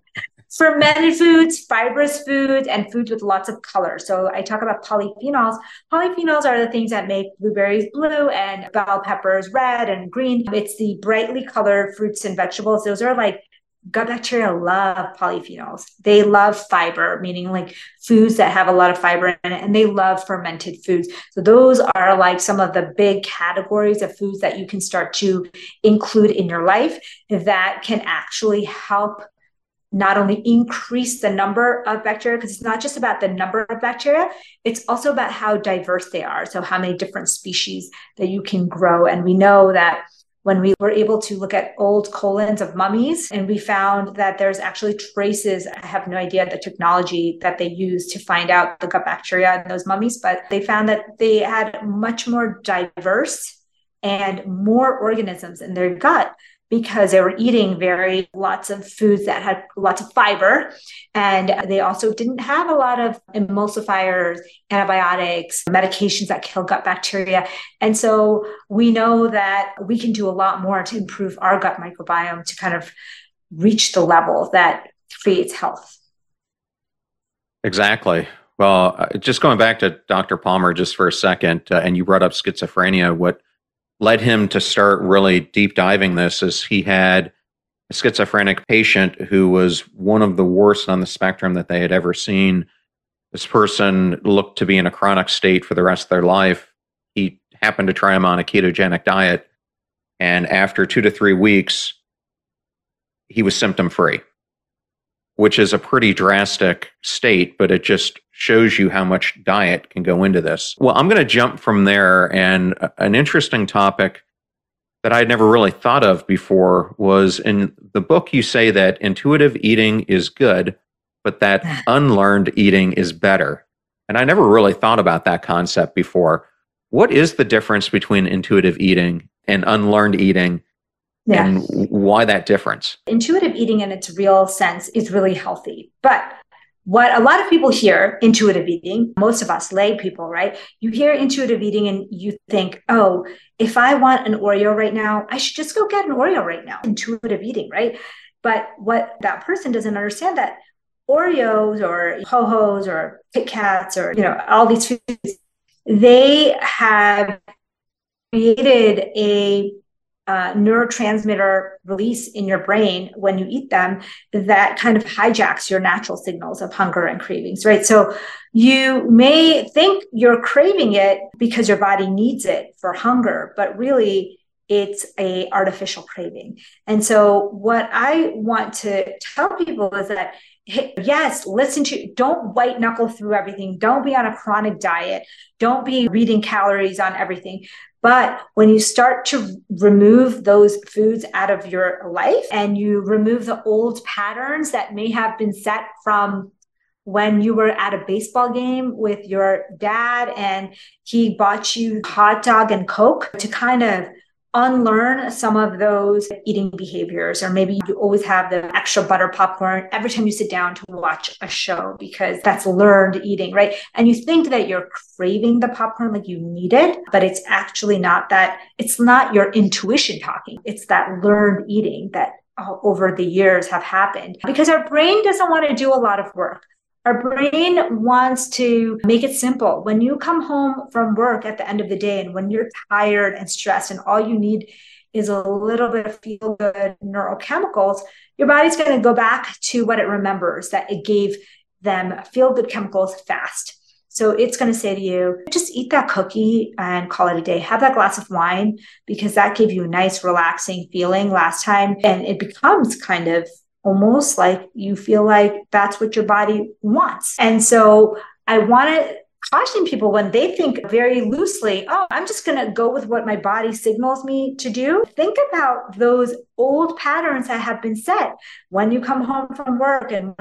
fermented foods, fibrous foods, and foods with lots of color. So I talk about polyphenols. Polyphenols are the things that make blueberries blue and bell peppers red and green. It's the brightly colored fruits and vegetables. Those are like gut bacteria love polyphenols. They love fiber, meaning like foods that have a lot of fiber in it, and they love fermented foods. So those are like some of the big categories of foods that you can start to include in your life that can actually help not only increase the number of bacteria, because it's not just about the number of bacteria, it's also about how diverse they are. So, how many different species that you can grow. And we know that when we were able to look at old colons of mummies and we found that there's actually traces i have no idea the technology that they used to find out the gut bacteria in those mummies but they found that they had much more diverse and more organisms in their gut because they were eating very lots of foods that had lots of fiber. And they also didn't have a lot of emulsifiers antibiotics medications that kill gut bacteria. And so we know that we can do a lot more to improve our gut microbiome to kind of reach the level that creates health. Exactly. Well uh, just going back to dr palmer just for a second uh, and you brought up schizophrenia what led him to start really deep diving this is he had a schizophrenic patient who was one of the worst on the spectrum that they had ever seen. This person looked to be in a chronic state for the rest of their life. He happened to try him on a ketogenic diet. And after two to three weeks, he was symptom free which is a pretty drastic state, but it just shows you how much diet can go into this. Well, I'm going to jump from there. And an interesting topic that I had never really thought of before was in the book, you say that intuitive eating is good, but that unlearned eating is better. And I never really thought about that concept before. What is the difference between intuitive eating and unlearned eating? yeah. and why that difference? Intuitive eating in its real sense is really healthy. But what a lot of people hear intuitive eating, most of us lay people, right? You hear intuitive eating and you think, oh, if I want an Oreo right now, I should just go get an Oreo right now. Intuitive eating, right? But what that person doesn't understand that Oreos or Ho-Hos or Kit Kats or, you know, all these foods, they have created a uh, neurotransmitter release in your brain when you eat them that kind of hijacks your natural signals of hunger and cravings, right? So you may think you're craving it because your body needs it for hunger, but really it's a artificial craving. And so what I want to tell people is that yes, listen to, don't white knuckle through everything. Don't be on a chronic diet. Don't be reading calories on everything. But when you start to remove those foods out of your life and you remove the old patterns that may have been set from when you were at a baseball game with your dad and he bought you hot dog and coke to kind of unlearn some of those eating behaviors or maybe you always have the extra butter popcorn every time you sit down to watch a show because that's learned eating right? And you think that you're craving the popcorn like you need it but it's actually not that it's not your intuition talking. It's that learned eating that uh, over the years have happened. Because our brain doesn't want to do a lot of work our brain wants to make it simple. When you come home from work at the end of the day and when you're tired and stressed and all you need is a little bit of feel good neurochemicals, your body's going to go back to what it remembers that it gave them feel good chemicals fast. So it's going to say to you, just eat that cookie and call it a day. Have that glass of wine because that gave you a nice, relaxing feeling last time. And it becomes kind of almost like you feel like that's what your body wants. And so I want to caution people when they think very loosely, oh, I'm just going to go with what my body signals me to do. Think about those old patterns that have been set when you come home from work and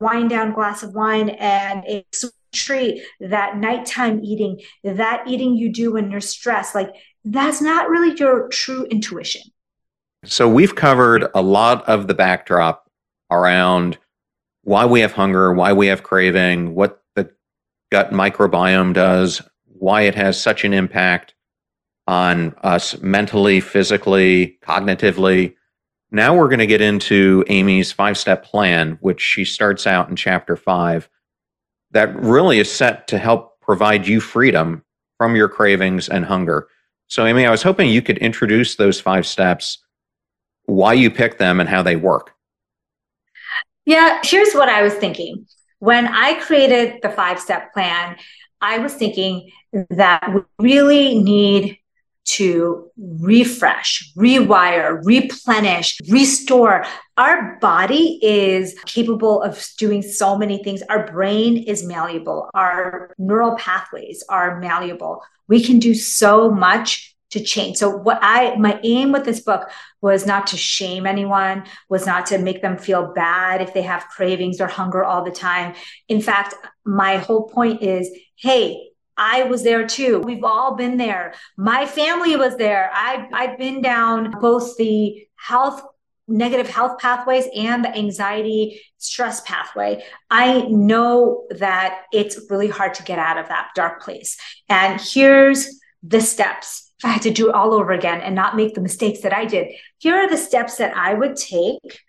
wind down glass of wine and a sweet treat, that nighttime eating, that eating you do when you're stressed. Like that's not really your true intuition. So we've covered a lot of the backdrop around why we have hunger, why we have craving, what the gut microbiome does, why it has such an impact on us mentally, physically, cognitively. Now we're going to get into Amy's five step plan, which she starts out in chapter five, that really is set to help provide you freedom from your cravings and hunger. So, Amy, I was hoping you could introduce those five steps, why you pick them, and how they work. Yeah, here's what I was thinking. When I created the five step plan, I was thinking that we really need to refresh, rewire, replenish, restore. Our body is capable of doing so many things. Our brain is malleable, our neural pathways are malleable. We can do so much to change. So what I my aim with this book was not to shame anyone, was not to make them feel bad if they have cravings or hunger all the time. In fact, my whole point is, hey, I was there too. We've all been there. My family was there. I I've been down both the health negative health pathways and the anxiety stress pathway. I know that it's really hard to get out of that dark place. And here's the steps if I had to do it all over again and not make the mistakes that I did, here are the steps that I would take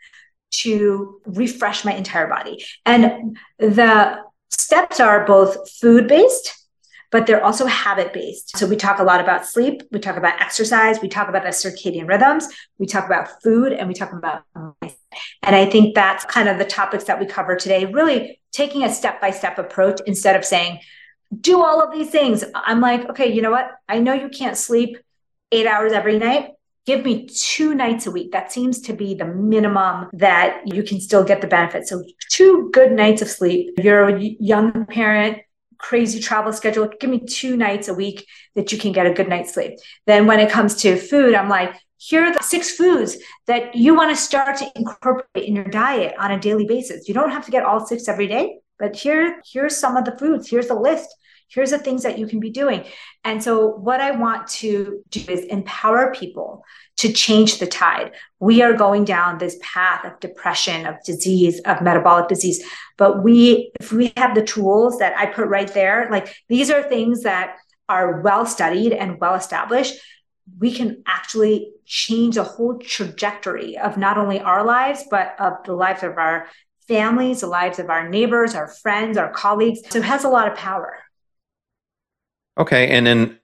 to refresh my entire body. And the steps are both food based, but they're also habit based. So we talk a lot about sleep, we talk about exercise, we talk about the circadian rhythms, we talk about food, and we talk about and I think that's kind of the topics that we cover today, really taking a step by step approach instead of saying, do all of these things. I'm like, okay, you know what? I know you can't sleep eight hours every night. Give me two nights a week. That seems to be the minimum that you can still get the benefit. So, two good nights of sleep. You're a young parent, crazy travel schedule. Give me two nights a week that you can get a good night's sleep. Then, when it comes to food, I'm like, here are the six foods that you want to start to incorporate in your diet on a daily basis. You don't have to get all six every day, but here, here's some of the foods. Here's the list here's the things that you can be doing. And so what i want to do is empower people to change the tide. We are going down this path of depression of disease of metabolic disease. But we if we have the tools that i put right there like these are things that are well studied and well established. We can actually change a whole trajectory of not only our lives but of the lives of our families the lives of our neighbors our friends our colleagues. So it has a lot of power Okay. And then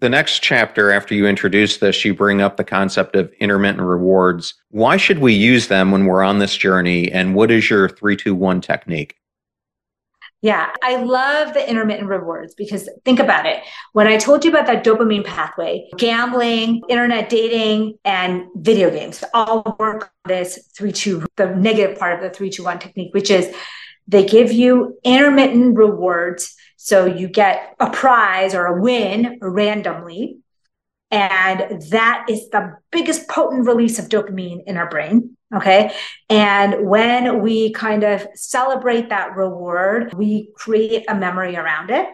the next chapter, after you introduce this, you bring up the concept of intermittent rewards. Why should we use them when we're on this journey? And what is your 321 technique? Yeah, I love the intermittent rewards because think about it. When I told you about that dopamine pathway, gambling, internet dating, and video games all work on this 3 2, the negative part of the 321 technique, which is they give you intermittent rewards so you get a prize or a win randomly. And that is the biggest potent release of dopamine in our brain. Okay. And when we kind of celebrate that reward, we create a memory around it.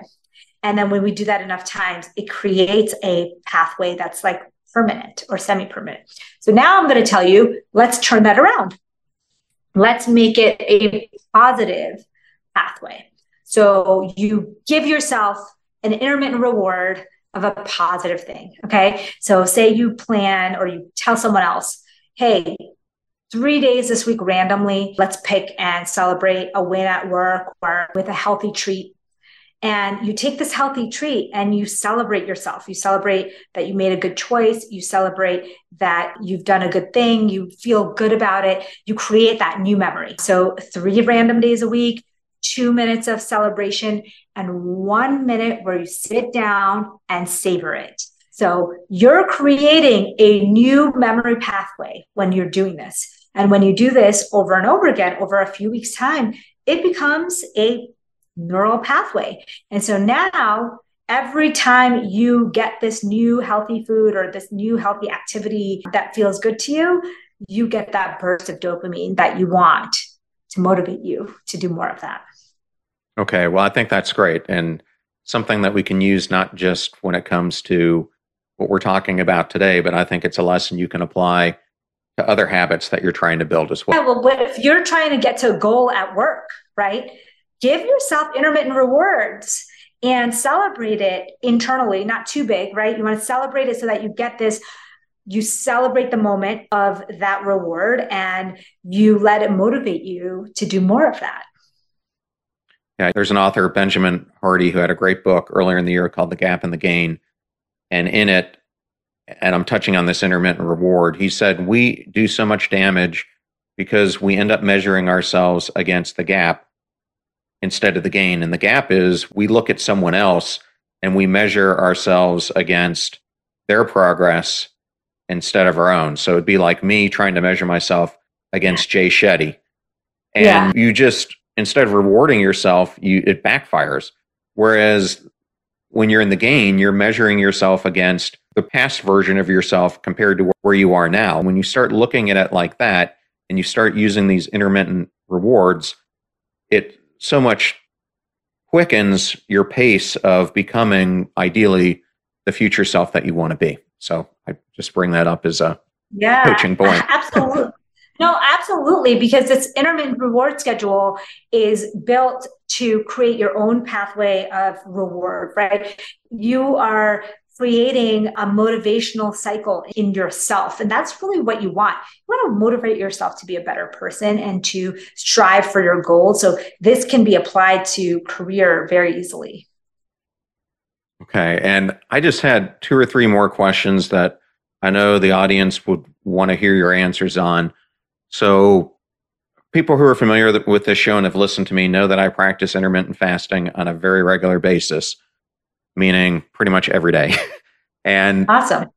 And then when we do that enough times, it creates a pathway that's like permanent or semi permanent. So now I'm going to tell you let's turn that around. Let's make it a positive pathway. So you give yourself an intermittent reward of a positive thing. Okay. So say you plan or you tell someone else, hey, three days this week randomly, let's pick and celebrate a win at work or with a healthy treat. And you take this healthy treat and you celebrate yourself. You celebrate that you made a good choice. You celebrate that you've done a good thing. You feel good about it. You create that new memory. So, three random days a week, two minutes of celebration, and one minute where you sit down and savor it. So you're creating a new memory pathway when you're doing this. And when you do this over and over again, over a few weeks' time, it becomes a neural pathway. And so now, every time you get this new healthy food or this new healthy activity that feels good to you, you get that burst of dopamine that you want to motivate you to do more of that. Okay, well, I think that's great and something that we can use not just when it comes to what we're talking about today, but I think it's a lesson you can apply to other habits that you're trying to build as well. Yeah, well, if you're trying to get to a goal at work, right? Give yourself intermittent rewards and celebrate it internally, not too big, right? You want to celebrate it so that you get this you celebrate the moment of that reward and you let it motivate you to do more of that. Yeah, there's an author, Benjamin Hardy, who had a great book earlier in the year called The Gap and the Gain. And in it, and I'm touching on this intermittent reward, he said, We do so much damage because we end up measuring ourselves against the gap instead of the gain. And the gap is we look at someone else and we measure ourselves against their progress instead of our own. So it'd be like me trying to measure myself against Jay Shetty. And yeah. you just instead of rewarding yourself, you it backfires. Whereas when you're in the gain, you're measuring yourself against the past version of yourself compared to where you are now. When you start looking at it like that and you start using these intermittent rewards, it so much quickens your pace of becoming ideally the future self that you want to be. So I just bring that up as a yeah, coaching point. Absolutely. No, absolutely, because this intermittent reward schedule is built to create your own pathway of reward, right? You are creating a motivational cycle in yourself. And that's really what you want. You want to motivate yourself to be a better person and to strive for your goals. So this can be applied to career very easily. Okay. And I just had two or three more questions that I know the audience would want to hear your answers on. So, people who are familiar with this show and have listened to me know that I practice intermittent fasting on a very regular basis, meaning pretty much every day. and awesome.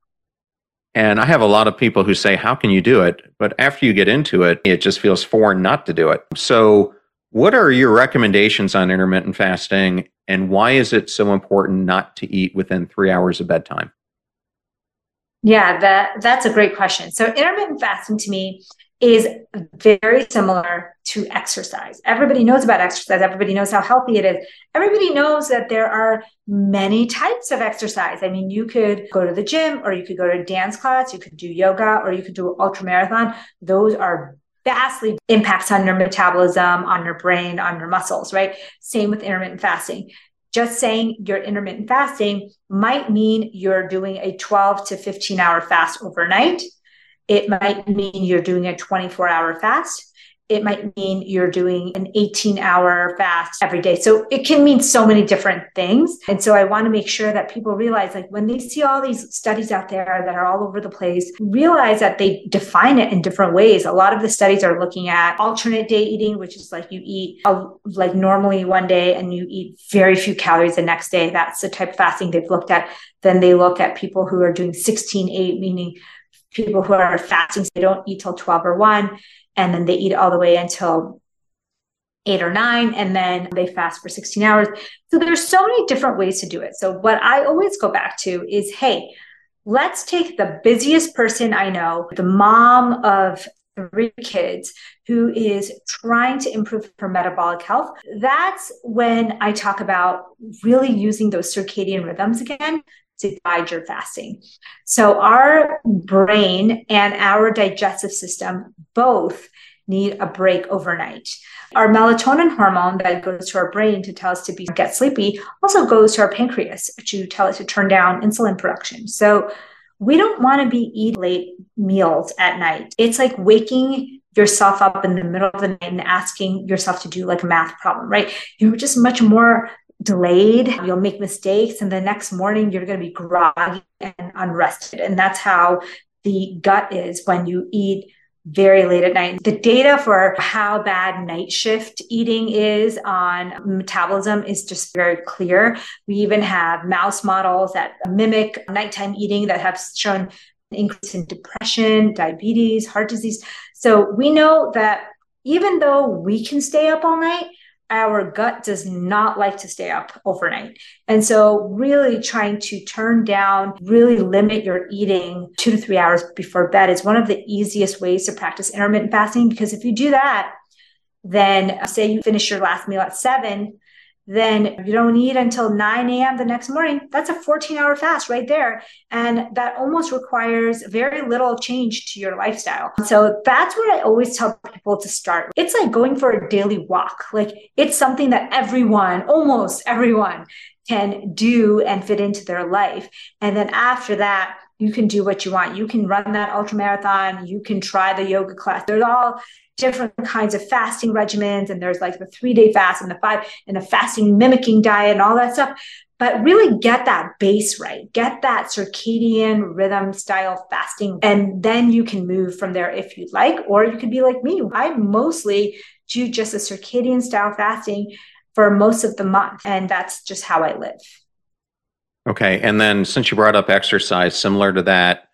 And I have a lot of people who say, How can you do it? But after you get into it, it just feels foreign not to do it. So, what are your recommendations on intermittent fasting and why is it so important not to eat within three hours of bedtime? Yeah, that, that's a great question. So, intermittent fasting to me is very similar to exercise. Everybody knows about exercise. Everybody knows how healthy it is. Everybody knows that there are many types of exercise. I mean, you could go to the gym or you could go to dance class, you could do yoga or you could do ultra marathon. Those are vastly impacts on your metabolism, on your brain, on your muscles, right? Same with intermittent fasting. Just saying you're intermittent fasting might mean you're doing a 12 to 15 hour fast overnight it might mean you're doing a 24 hour fast. It might mean you're doing an 18 hour fast every day. So it can mean so many different things. And so I want to make sure that people realize, like, when they see all these studies out there that are all over the place, realize that they define it in different ways. A lot of the studies are looking at alternate day eating, which is like you eat a, like normally one day and you eat very few calories the next day. That's the type of fasting they've looked at. Then they look at people who are doing 16 8, meaning people who are fasting, so they don't eat till 12 or 1, and then they eat all the way until eight or nine, and then they fast for 16 hours. So there's so many different ways to do it. So what I always go back to is, hey, let's take the busiest person I know, the mom of three kids who is trying to improve her metabolic health. That's when I talk about really using those circadian rhythms again to guide your fasting. So, our brain and our digestive system both need a break overnight. Our melatonin hormone that goes to our brain to tell us to be get sleepy also goes to our pancreas to tell us to turn down insulin production. So we don't want to be eating late meals at night. It's like waking yourself up in the middle of the night and asking yourself to do like a math problem, right? You're just much more delayed, you'll make mistakes, and the next morning you're going to be groggy and unrested. And that's how the gut is when you eat very late at night. The data for how bad night shift eating is on metabolism is just very clear. We even have mouse models that mimic nighttime eating that have shown increase in depression, diabetes, heart disease. So we know that even though we can stay up all night, our gut does not like to stay up overnight. And so, really trying to turn down, really limit your eating two to three hours before bed is one of the easiest ways to practice intermittent fasting. Because if you do that, then say you finish your last meal at seven, then you don't eat until 9 a.m. the next morning. That's a 14 hour fast right there. And that almost requires very little change to your lifestyle. So that's what I always tell people to start. It's like going for a daily walk. Like it's something that everyone, almost everyone, can do and fit into their life. And then after that, you can do what you want. You can run that ultra marathon. You can try the yoga class. There's all different kinds of fasting regimens, and there's like the three day fast and the five and the fasting mimicking diet and all that stuff. But really get that base right, get that circadian rhythm style fasting, and then you can move from there if you'd like, or you could be like me. I mostly do just a circadian style fasting for most of the month, and that's just how I live. Okay. And then since you brought up exercise, similar to that,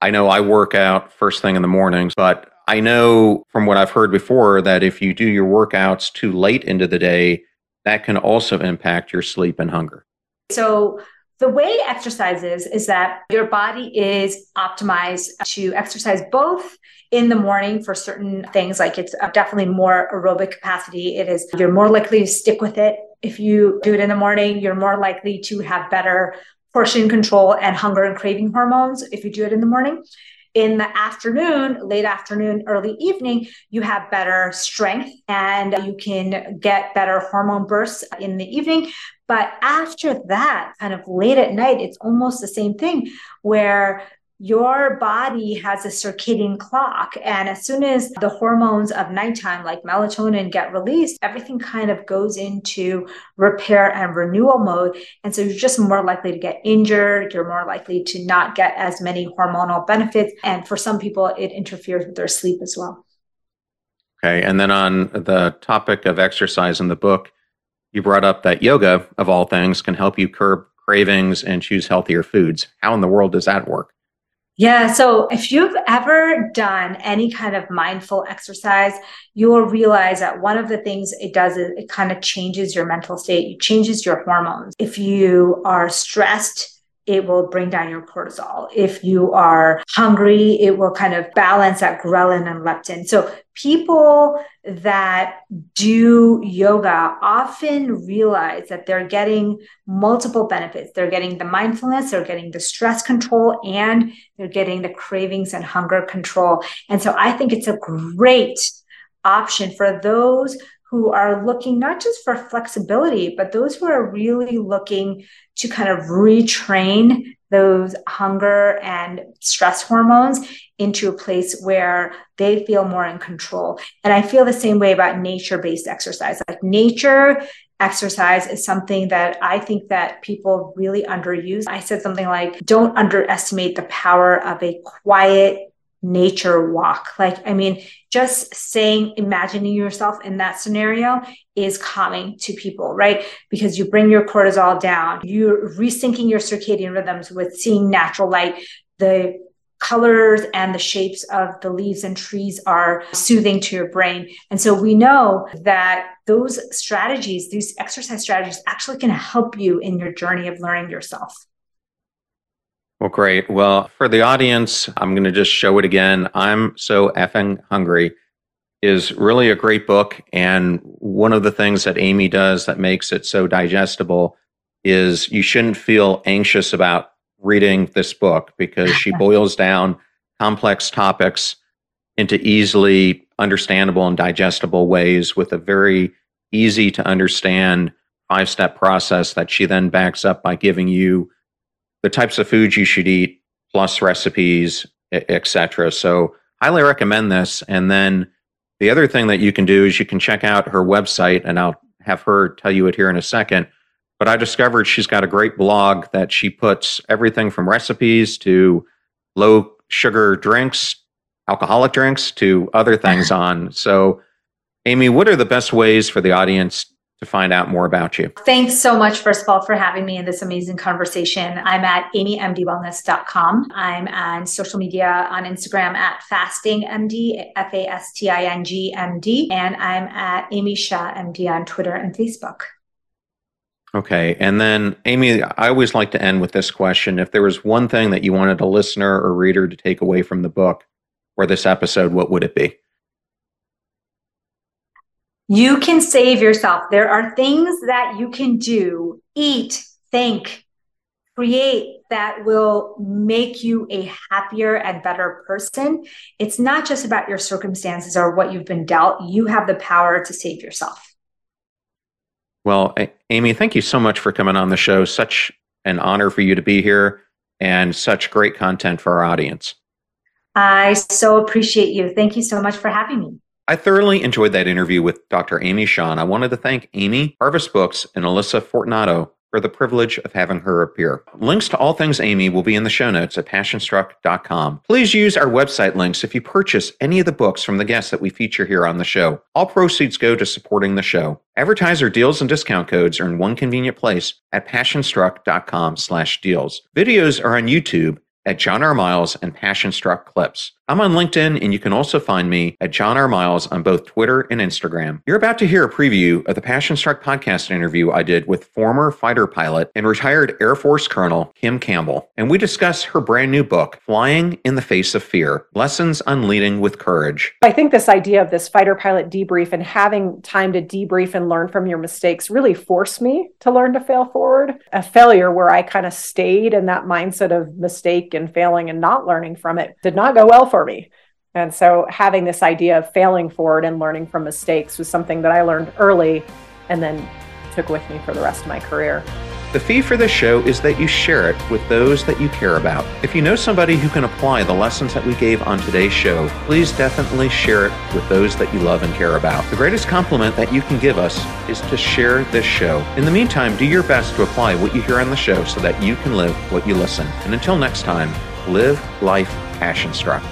I know I work out first thing in the mornings, but I know from what I've heard before that if you do your workouts too late into the day, that can also impact your sleep and hunger. So, the way exercise is, is that your body is optimized to exercise both in the morning for certain things, like it's definitely more aerobic capacity. It is, you're more likely to stick with it if you do it in the morning, you're more likely to have better portion control and hunger and craving hormones if you do it in the morning. In the afternoon, late afternoon, early evening, you have better strength and you can get better hormone bursts in the evening. But after that, kind of late at night, it's almost the same thing where your body has a circadian clock. And as soon as the hormones of nighttime, like melatonin, get released, everything kind of goes into repair and renewal mode. And so you're just more likely to get injured. You're more likely to not get as many hormonal benefits. And for some people, it interferes with their sleep as well. Okay. And then on the topic of exercise in the book, you brought up that yoga, of all things, can help you curb cravings and choose healthier foods. How in the world does that work? Yeah. So if you've ever done any kind of mindful exercise, you will realize that one of the things it does is it kind of changes your mental state, it changes your hormones. If you are stressed, it will bring down your cortisol. If you are hungry, it will kind of balance that ghrelin and leptin. So people that do yoga often realize that they're getting multiple benefits. They're getting the mindfulness, they're getting the stress control, and they're getting the cravings and hunger control. And so I think it's a great option for those who are looking not just for flexibility, but those who are really looking to kind of retrain those hunger and stress hormones into a place where they feel more in control. And I feel the same way about nature based exercise. Like nature exercise is something that I think that people really underuse. I said something like, don't underestimate the power of a quiet nature walk. Like, I mean, just saying, imagining yourself in that scenario is calming to people, right? Because you bring your cortisol down, you're resyncing your circadian rhythms with seeing natural light. The colors and the shapes of the leaves and trees are soothing to your brain. And so we know that those strategies, these exercise strategies, actually can help you in your journey of learning yourself. Well, great. Well, for the audience, I'm going to just show it again. I'm so effing hungry is really a great book. And one of the things that Amy does that makes it so digestible is you shouldn't feel anxious about reading this book because she boils down complex topics into easily understandable and digestible ways with a very easy to understand five step process that she then backs up by giving you the types of foods you should eat, plus recipes, etc. So highly recommend this. And then the other thing that you can do is you can check out her website, and I'll have her tell you it here in a second. But I discovered she's got a great blog that she puts everything from recipes to low sugar drinks, alcoholic drinks to other things on. So, Amy, what are the best ways for the audience to find out more about you. Thanks so much, first of all, for having me in this amazing conversation. I'm at amymdwellness.com. I'm on social media on Instagram at fastingmd, F A S T I N G M D, and I'm at Amy Shah MD on Twitter and Facebook. Okay. And then, Amy, I always like to end with this question. If there was one thing that you wanted a listener or reader to take away from the book or this episode, what would it be? You can save yourself. There are things that you can do, eat, think, create that will make you a happier and better person. It's not just about your circumstances or what you've been dealt. You have the power to save yourself. Well, Amy, thank you so much for coming on the show. Such an honor for you to be here. and such great content for our audience. I so appreciate you. Thank you so much for having me. I thoroughly enjoyed that interview with Dr. Amy Shah. I wanted to thank Amy, Harvest Books, and Alyssa Fortunato for the privilege of having her appear. Links to all things Amy will be in the show notes at passionstruck.com. Please use our website links if you purchase any of the books from the guests that we feature here on the show. All proceeds go to supporting the show. Advertiser deals and discount codes are in one convenient place at passionstruck.com slash deals. Videos are on YouTube at John R. Miles and Passion Struck Clips. I'm on LinkedIn, and you can also find me at John R. Miles on both Twitter and Instagram. You're about to hear a preview of the Passion Struck podcast interview I did with former fighter pilot and retired Air Force Colonel Kim Campbell. And we discuss her brand new book, Flying in the Face of Fear Lessons on Leading with Courage. I think this idea of this fighter pilot debrief and having time to debrief and learn from your mistakes really forced me to learn to fail forward. A failure where I kind of stayed in that mindset of mistake and failing and not learning from it did not go well for for me. And so having this idea of failing forward and learning from mistakes was something that I learned early and then took with me for the rest of my career. The fee for this show is that you share it with those that you care about. If you know somebody who can apply the lessons that we gave on today's show, please definitely share it with those that you love and care about. The greatest compliment that you can give us is to share this show. In the meantime, do your best to apply what you hear on the show so that you can live what you listen. And until next time, live life passion struck.